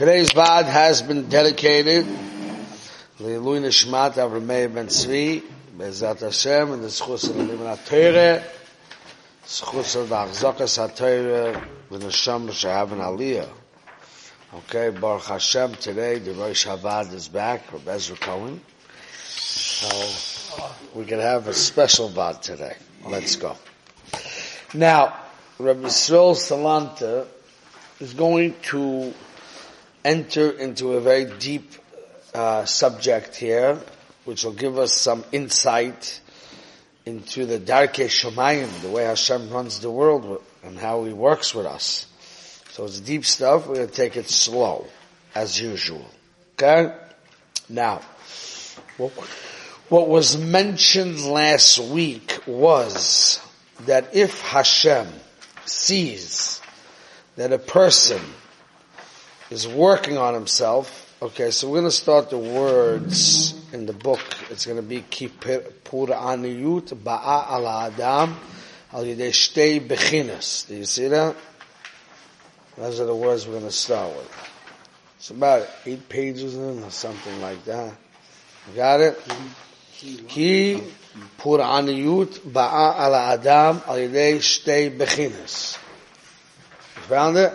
Today's Vad has been dedicated. Leilui Nishmat Avramei Ben Tzvi Bezat Hashem and the Schus of the Limon HaTeire Schus of the Achzakas HaTeire V'Nasham Shehav an Aliyah. Okay, Baruch Hashem today the Rosh Havad is back Rabbi Ezra Cohen. So we can have a special Vad today. Let's go. Now Rabbi Yisrael Salanta is going to enter into a very deep uh, subject here, which will give us some insight into the Darkei Shemayim, the way Hashem runs the world and how He works with us. So it's deep stuff. We're going to take it slow, as usual. Okay? Now, what was mentioned last week was that if Hashem sees that a person is working on himself. Okay, so we're going to start the words in the book. It's going to be Kipur Aniyut Ba'a Ala Adam Al Yidei Shtei Bechinas. Do you see that? Those are the words we're going to start with. It's about eight pages in or something like that. You got it? Ki Pur Aniyut Ba'a Ala Adam Al Yidei Shtei Bechinas. You found it?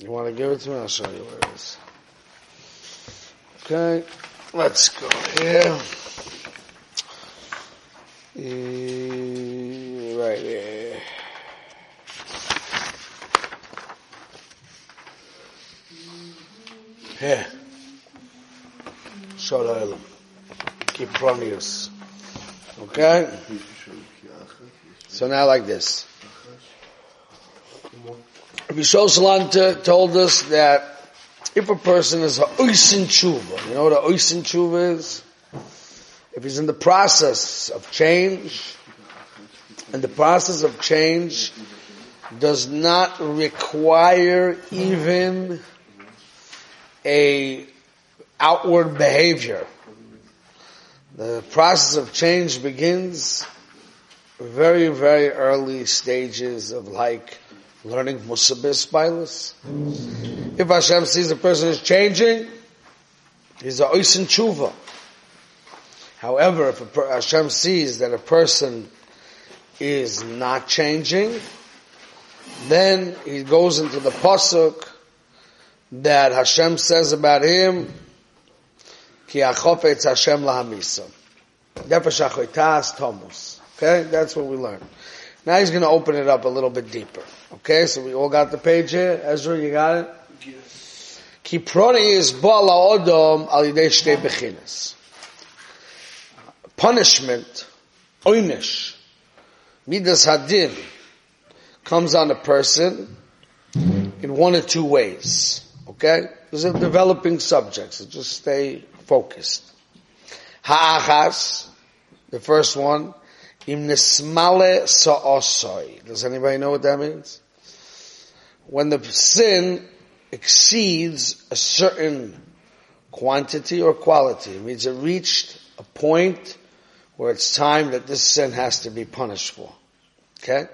You want to give it to me? I'll show you where it is. Okay, let's go here. E- right here. Here. Shalom. Keep promise. Okay? So now like this. Rabbi Salanta told us that if a person is a oisin tshuva, you know what a oisin tshuva is? If he's in the process of change, and the process of change does not require even a outward behavior. The process of change begins very, very early stages of like learning Musabis Bailis. If Hashem sees a person is changing, he's a Oisin Tshuva. However, if per- Hashem sees that a person is not changing, then he goes into the pasuk that Hashem says about him, Ki achofetz Hashem lahamisa. Okay, that's what we learn. Now he's going to open it up a little bit deeper. Okay, so we all got the page here. Ezra, you got it? Yes. Kiproni is bala odom al yidei shtei bechinas. Punishment, oinish, midas hadin, comes on a person in one or two ways. Okay? These are developing subjects, so just stay focused. Ha'achas, the first one, im nesmale sa'osoi. Does anybody know what that means? When the sin exceeds a certain quantity or quality, it means it reached a point where it's time that this sin has to be punished for. Okay?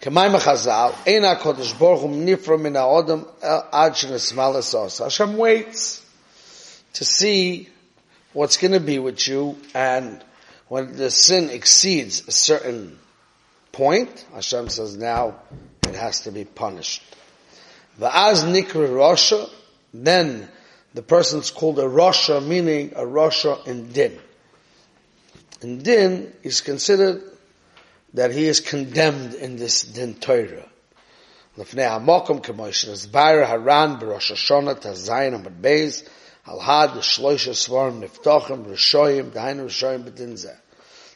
K'mayim Chazal, Ein HaKodesh Baruch Hu nifra min ha'odam ad shenesmale sa'os. Hashem waits to see what's going to be with you and when the sin exceeds a certain point, Hashem says now it has to be punished. Va'az nikri Rasha, then the person's called a Rasha, meaning a Rasha in Din. In Din, is considered that he is condemned in this Din Torah. Lefnei HaMokum K'moshe Nezbayer Haran B'Rosh Hashanah Tazayin Amad Beis Al Had Shloisha Svarim Niftochim Rishoyim Dainu Rishoyim B'Din Zeh.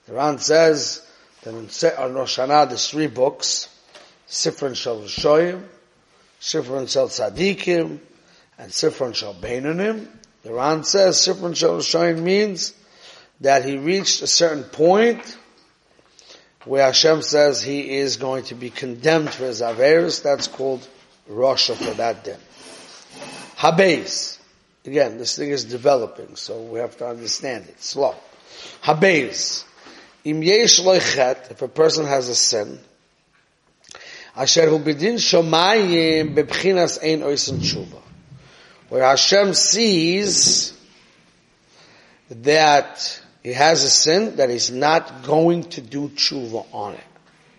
The Ran says that in on Rosh Hashanah there's three books, Sifron Shal Rishoyim, Sifron Shal Tzadikim, and Sifron Shal Beinonim. The Ran says Sifron Shal Rishoyim means that he reached a certain point where Hashem says he is going to be condemned for his Averis. That's called Rasha for that day. Habez. Again, this thing is developing, so we have to understand it. Slow. Habez. Im yesh if a person has a sin, Asher hu bidin shomayim bebchinas ein oisen tshuva. Where Hashem sees that he has a sin that he's not going to do tshuva on it.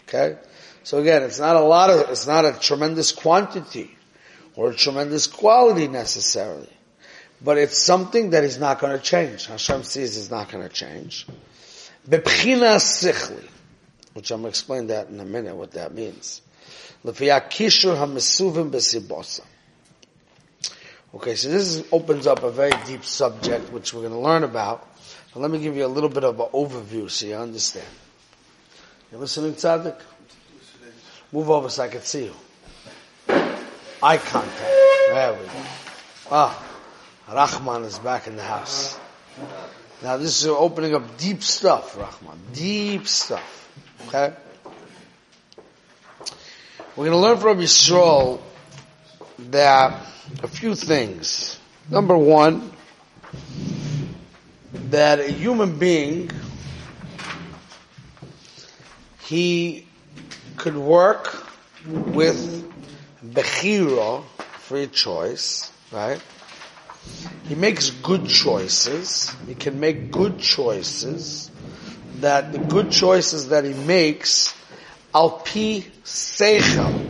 Okay? So again, it's not a lot of, it's not a tremendous quantity or a tremendous quality necessarily. But it's something that is not going to change. Hashem sees is not going to change. Bebchina sichli, which I'm going to explain that in a minute, what that means. Okay, so this opens up a very deep subject, which we're going to learn about. But let me give you a little bit of an overview so you understand. You listening, Tzaddik? Move over so I can see you. Eye contact. There we go. Ah, Rahman is back in the house. Now this is opening up deep stuff, Rahman. Deep stuff. Okay? We're going to learn from Yisrael that a few things. Number one, that a human being, he could work with Bechira, free choice, right? He makes good choices. He can make good choices. That the good choices that he makes, alpi seichel,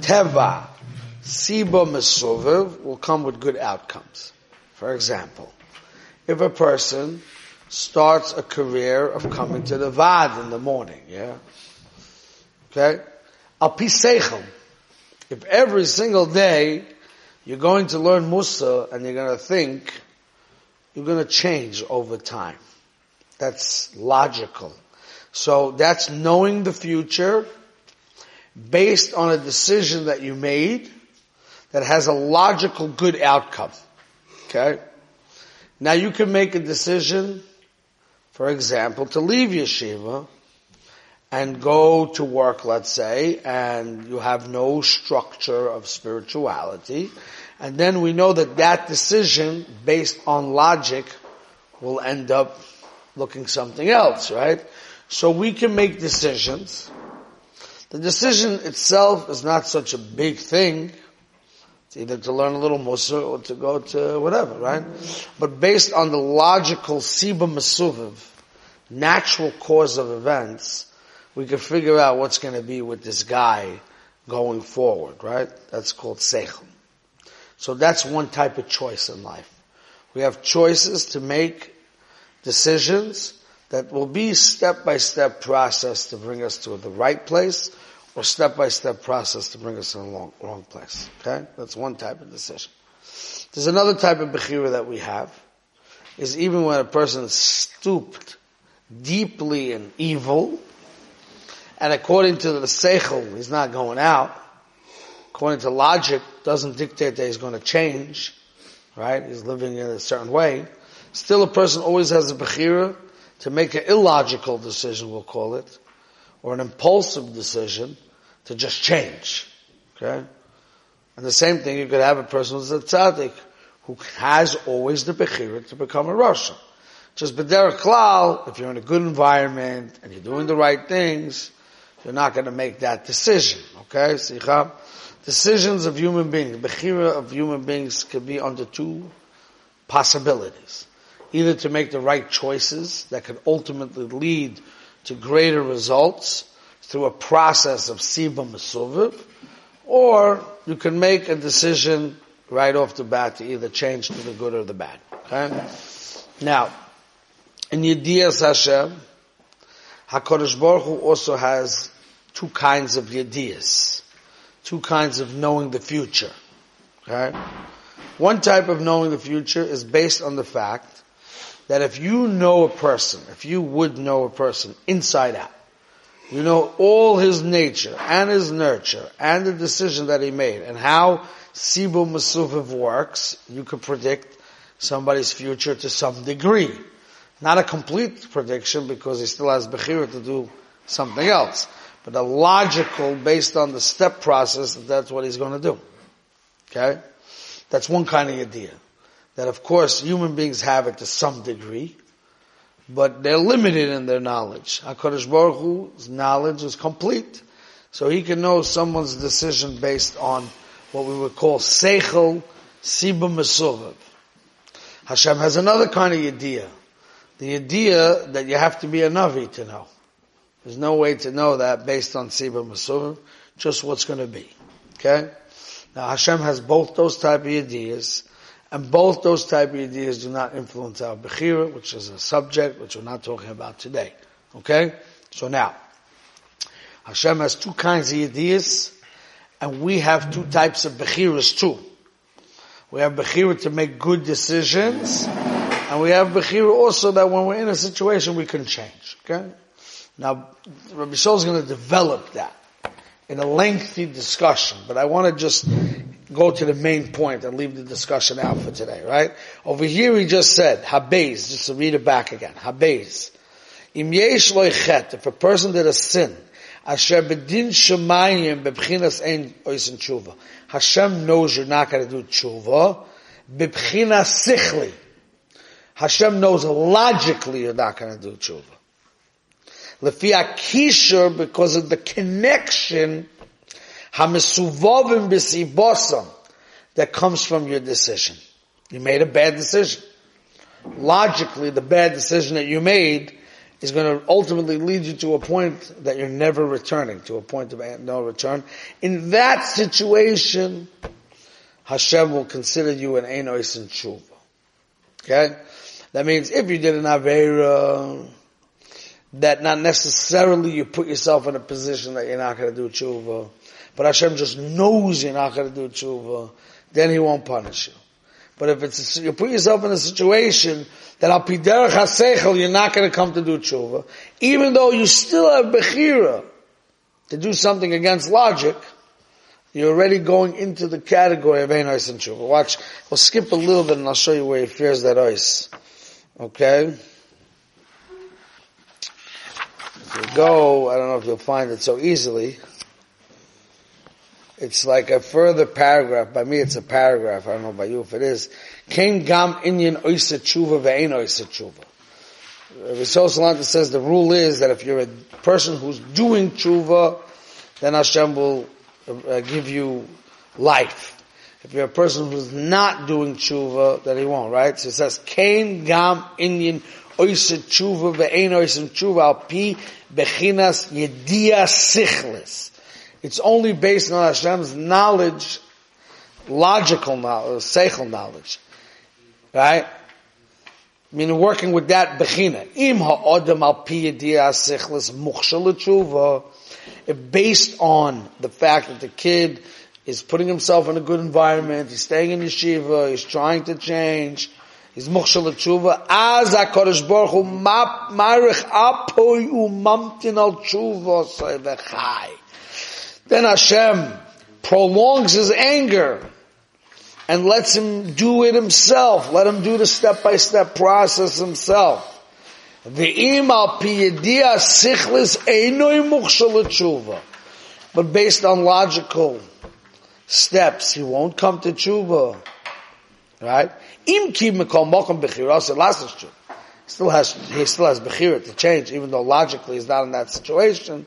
teva, siba mesuviv, will come with good outcomes. For example, if a person starts a career of coming to the vad in the morning, yeah, Okay? Al piseichel. If every single day you're going to learn Musa and you're going to think, you're going to change over time. That's logical. So that's knowing the future based on a decision that you made that has a logical good outcome. Okay? Now you can make a decision, for example, to leave yeshiva and go to work, let's say, and you have no structure of spirituality, and then we know that that decision, based on logic, will end up looking something else, right? So we can make decisions. The decision itself is not such a big thing. It's either to learn a little Musa or to go to whatever, right? But based on the logical Siba Masuviv, natural cause of events, we can figure out what's going to be with this guy going forward, right? That's called seichel. So that's one type of choice in life. We have choices to make decisions that will be step by step process to bring us to the right place or step by step process to bring us to the wrong, wrong place. Okay? That's one type of decision. There's another type of bechira that we have is even when a person is stooped deeply in evil, and according to the seichel, he's not going out. According to logic, doesn't dictate that he's going to change, right? He's living in a certain way. Still, a person always has a bechira to make an illogical decision, we'll call it, or an impulsive decision to just change. Okay? And the same thing, you could have a person who's a tzaddik, who has always the bechira to become a Rasha. Just b'derech klal, if you're in a good environment and you're doing the right things, you're not going to make that decision. Okay, Sicha? Decisions of human beings, bechira of human beings could be under two possibilities. Either to make the right choices that could ultimately lead to greater results through a process of siba mesuviv, or you can make a decision right off the bat to either change to the good or the bad. Okay? Now, in Yediyas Hashem, HaKadosh Baruch Hu also has two kinds of ideas, two kinds of knowing the future. Okay? One type of knowing the future is based on the fact that if you know a person, if you would know a person inside out, you know all his nature and his nurture and the decision that he made and how Sibu Masuviv works, you could predict somebody's future to some degree. Not a complete prediction because he still has Bechira to do something else. But a logical, based on the step process, that that's what he's going to do. Okay? That's one kind of idea. That of course human beings have it to some degree, but they're limited in their knowledge. HaKadosh Baruch Hu's knowledge is complete. So he can know someone's decision based on what we would call seichel siba mesuvav. Hashem has another kind of idea. The idea that you have to be a Navi to know. There's no way to know that based on siba mesuvav, just what's going to be. Okay? Now Hashem has both those type of ideas, and both those type of ideas do not influence our Bechira, which is a subject which we're not talking about today. Okay? So now, Hashem has two kinds of ideas, and we have two types of Bechiras too. We have Bechira to make good decisions, and we have Bechira also that when we're in a situation we can change. Okay? Now, Rabbi Shaul is going to develop that in a lengthy discussion, but I want to just go to the main point and leave the discussion out for today, right? Over here he just said, Habez, just to read it back again, Habez. Im yesh loichet, if a person did a sin, asher bedin shemayim bebchinas ein oisin tshuva. Hashem knows you're not going to do tshuva, bebchinas sichli. Hashem knows logically you're not going to do tshuva. Lefia kishur, because of the connection, hamesuvovim b'sibosam, that comes from your decision. You made a bad decision. Logically, the bad decision that you made is going to ultimately lead you to a point that you're never returning, to a point of no return. In that situation, Hashem will consider you an Einois and Tshuva. Okay? That means if you did an Aveira, that not necessarily you put yourself in a position that you're not going to do tshuva, but Hashem just knows you're not going to do tshuva, then He won't punish you. But if it's you put yourself in a situation that al piderach hasechel you're not going to come to do tshuva, even though you still have bechira to do something against logic, you're already going into the category of ein and tshuva. Watch, we'll skip a little bit and I'll show you where he fears that ice. Okay. You go, I don't know if you'll find it so easily. It's like a further paragraph. By me, it's a paragraph. I don't know about you if it is. Came gam inyan oisa tshuva ve'ein oisa tshuva. Rasul Salanta says the rule is that if you're a person who's doing tshuva, then Hashem will uh, give you life. If you're a person who's not doing tshuva, then he won't, right? So it says, Kain gam inyan oisa tshuva ve'ein oisa tshuva al pi bechinas yedia sichlis. It's only based on Hashem's knowledge, logical knowledge, seichel knowledge. Right? I mean, working with that bechina. Im ha'odem al pi yedia sichlis muchshel tshuva. If based on the fact that the kid is putting himself in a good environment, he's staying in yeshiva, he's trying to change, is mukhshal tshuva az a kodesh baruch hu marich apoy u mamtin al tshuva say the chai then Hashem prolongs his anger and lets him do it himself. Let him do the step by step process himself. The imal piyedia sichlis einoy mukhshal tshuva but based on logical steps he won't come to tshuva. Right Im ki mekol mokum bechira, so last is. Still has, he still has bechira to change, even though logically he's not in that situation.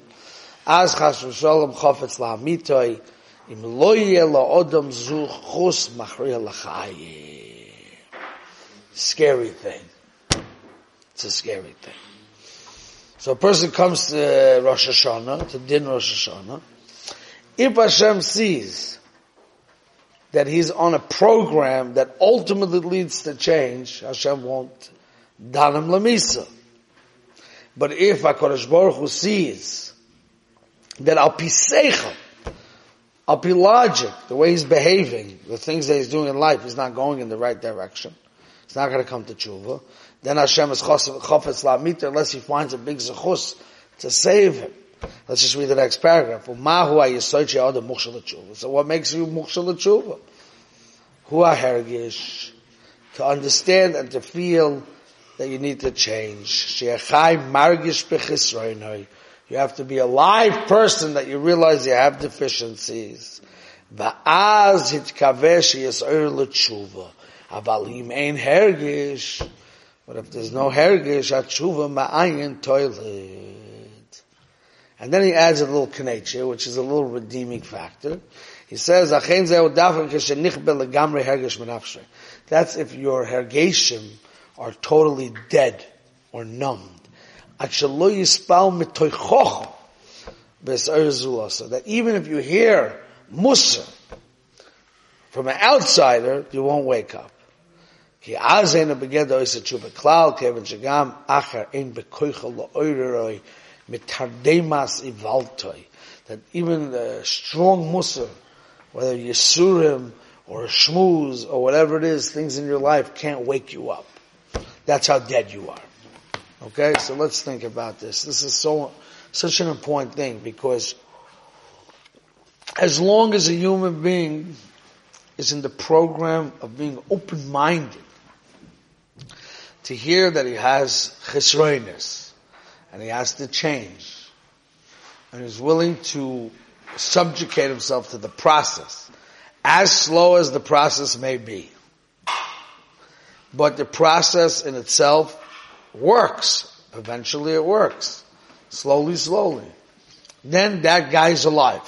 As chas v'sholem chofetz la'amitoi, im lo yeh la'odom zu chus machriya l'chayim. Scary thing. It's a scary thing. So a person comes to Rosh Hashanah, to Din Rosh Hashanah, if Hashem sees that he's on a program that ultimately leads to change, Hashem won't dan him lamisa. But if HaKadosh Baruch Hu sees that al pi seichel, al logic, the way he's behaving, the things that he's doing in life, he's not going in the right direction. He's not going to come to tshuva. Then Hashem is chofetz la'amita unless he finds a big zechus to save him. Let's just read the next paragraph. So what makes you mukshal tshuva? Hua hergish. To understand and to feel that you need to change. You have to be a live person that you realize you have deficiencies. ואז התכווה שיסער לתשובה. אבל אם אין הרגש, but if there's no hergish, התשובה מעין toilet. And then he adds a little kaneche, which is a little redeeming factor. He says, That's if your hergeshim are totally dead or numbed. That even if you hear Musa from an outsider, you won't wake up mitardemas ivaltoi, that even a strong musr, whether Yisurim or a or whatever it is, things in your life can't wake you up. That's how dead you are. Okay, so let's think about this. This is so, such an important thing because as long as a human being is in the program of being open-minded to hear that he has chesroiness and he has to change and is willing to subjugate himself to the process, as slow as the process may be. But the process in itself works. Eventually it works. Slowly, slowly. Then that guy's alive.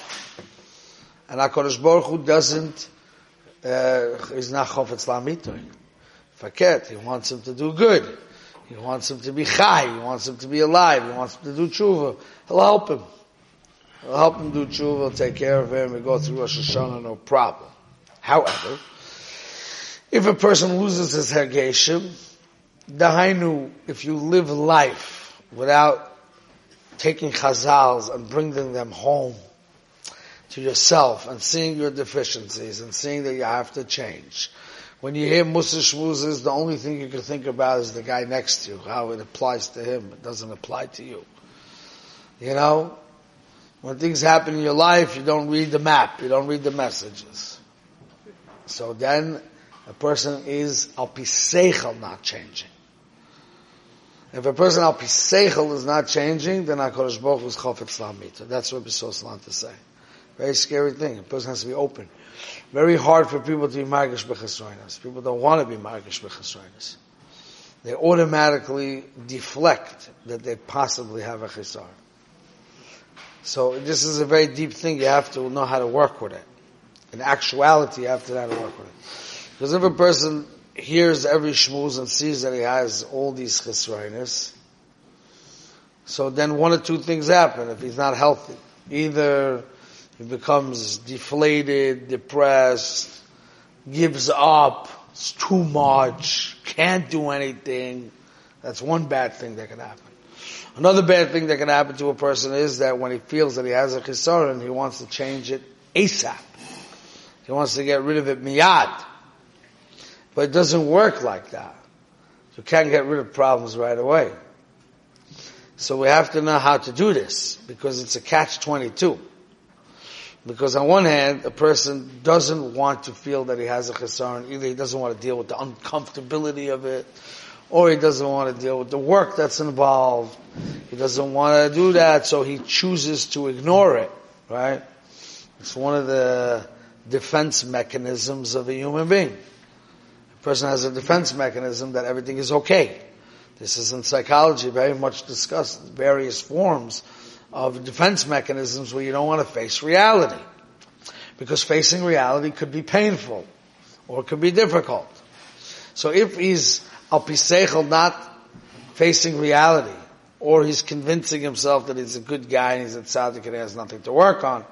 And HaKadosh Baruch Hu doesn't, uh, is not chofetz lamitoy. Faket, he wants him to do good. He wants him to be chai. He wants him to be alive. He wants him to do tshuva. He'll help him. He'll help him do tshuva. He'll take care of him. We go through Rosh Hashanah, no problem. However, if a person loses his hergeshim, dahainu, if you live life without taking chazals and bringing them home to yourself and seeing your deficiencies and seeing that you have to change. When you hear Musa Shmuzas, the only thing you can think about is the guy next to you, how it applies to him. It doesn't apply to you. You know? When things happen in your life, you don't read the map, you don't read the messages. So then, a person is al piseichel not changing. If a person al piseichel is not changing, then HaKadosh Baruch Hu is chofetz lamita. That's what Bisoslan to say. Very scary thing. A person has to be open. Very hard for people to be margish b'chesroinas. People don't want to be margish b'chesroinas. They automatically deflect that they possibly have a chisar. So this is a very deep thing. You have to know how to work with it. In actuality, you have to know how to work with it. Because if a person hears every shmooze and sees that he has all these chisroinas, so then one or two things happen if he's not healthy. Either he becomes deflated, depressed, gives up, it's too much, can't do anything. That's one bad thing that can happen. Another bad thing that can happen to a person is that when he feels that he has a chisaron, he wants to change it ASAP. He wants to get rid of it miyad. But it doesn't work like that. You can't get rid of problems right away. So we have to know how to do this because it's a catch 22. Because on one hand, a person doesn't want to feel that he has a chesaron. Either he doesn't want to deal with the uncomfortability of it, or he doesn't want to deal with the work that's involved. He doesn't want to do that, so he chooses to ignore it, right? It's one of the defense mechanisms of a human being. A person has a defense mechanism that everything is okay. This is in psychology very much discussed, various forms of defense mechanisms where you don't want to face reality. Because facing reality could be painful or could be difficult. So if he's al not facing reality, or he's convincing himself that he's a good guy and he's a tzaddik and he has nothing to work on,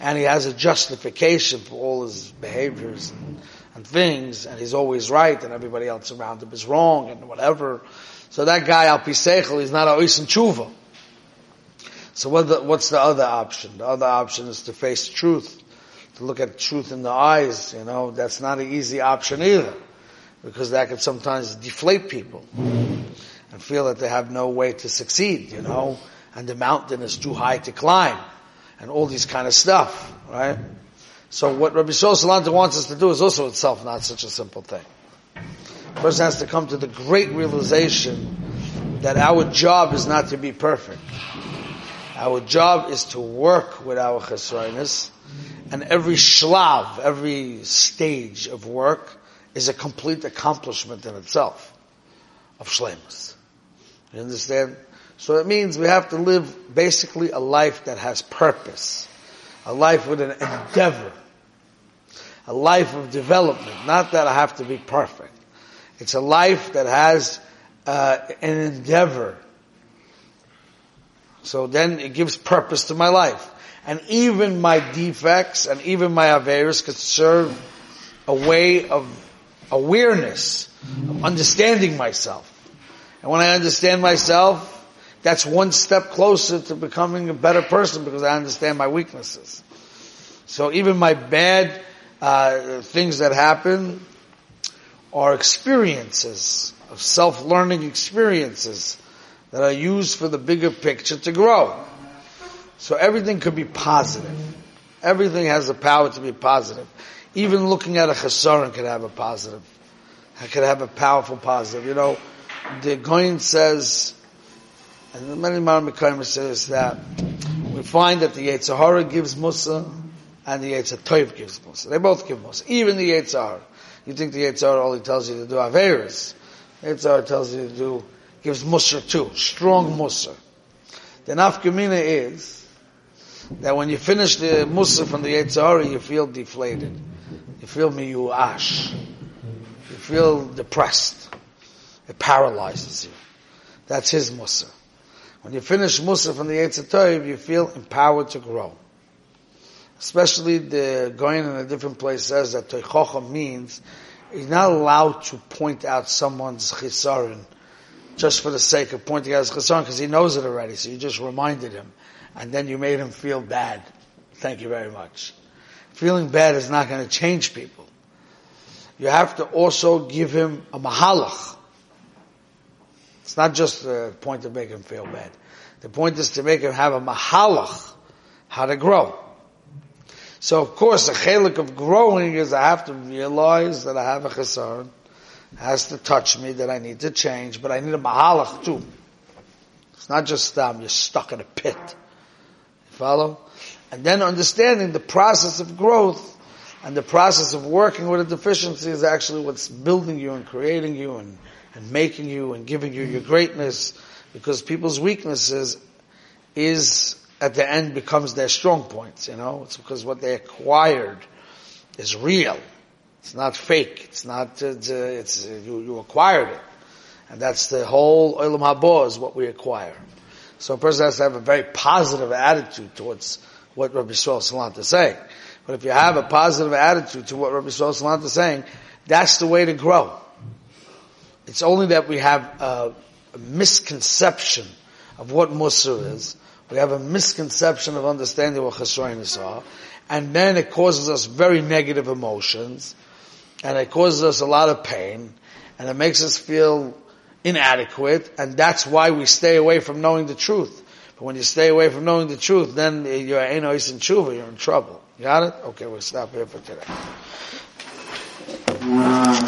and he has a justification for all his behaviors and, and things, and he's always right and everybody else around him is wrong and whatever. So that guy al he's not a oisin tshuva. So what the, what's the other option? The other option is to face truth, to look at truth in the eyes. You know, that's not an easy option either, because that can sometimes deflate people and feel that they have no way to succeed. You know, and the mountain is too high to climb, and all these kind of stuff, right? So what Rabbi Shlomo wants us to do is also itself not such a simple thing. A person has to come to the great realization that our job is not to be perfect. Our job is to work with our chesroinus, and every shlav, every stage of work, is a complete accomplishment in itself of shlemus. You understand? So it means we have to live basically a life that has purpose, a life with an endeavor, a life of development. Not that I have to be perfect. It's a life that has uh, an endeavor. So then it gives purpose to my life. And even my defects and even my averis could serve a way of awareness, of understanding myself. And when I understand myself, that's one step closer to becoming a better person because I understand my weaknesses. So even my bad uh, things that happen are experiences of self-learning experiences that are used for the bigger picture to grow. So everything could be positive. Everything has the power to be positive. Even looking at a chesaron could have a positive. It could have a powerful positive. You know, the Goyin says, and many Maramikaimer says that we find that the Yetzirah gives Musa and the Yetzirah gives Musa. They both give Musa. Even the Yetzirah. You think the Yetzirah only tells you to do Averis. Yetzirah tells you to do, gives Musa too. Strong Musa. The nafkamina is that when you finish the Musa from the Yetzirah, you feel deflated. You feel miyuash. You feel depressed. It paralyzes you. That's his Musa. When you finish Musa from the Yetzirah, you feel empowered to grow. Especially the going in a different place says that Teichocha means he's not allowed to point out someone's chisaron just for the sake of pointing out his chisaron because he knows it already. So you just reminded him, and then you made him feel bad. Thank you very much. Feeling bad is not going to change people. You have to also give him a mahalach. It's not just the point to make him feel bad. The point is to make him have a mahalach, how to grow. So of course, a chelik of growing is I have to realize that I have a chesed, has to touch me, that I need to change, but I need a mahalach too. It's not just um, you're stuck in a pit. You follow? And then understanding the process of growth and the process of working with a deficiency is actually what's building you and creating you and, and making you and giving you your greatness because people's weaknesses is at the end becomes their strong points, you know? It's because what they acquired is real. It's not fake. It's not, it's, uh, it's uh, you, you acquired it. And that's the whole Olam Haba is what we acquire. So a person has to have a very positive attitude towards what Rabbi Yisrael Salant is saying. But if you have a positive attitude to what Rabbi Yisrael Salant is saying, that's the way to grow. It's only that we have a, a misconception of what Musar is, we have a misconception of understanding what chesroinus are, and then it causes us very negative emotions, and it causes us a lot of pain, and it makes us feel inadequate, and that's why we stay away from knowing the truth. But when you stay away from knowing the truth, then you're enois in tshuva, you're in trouble. Got it? Okay, we'll stop here for today.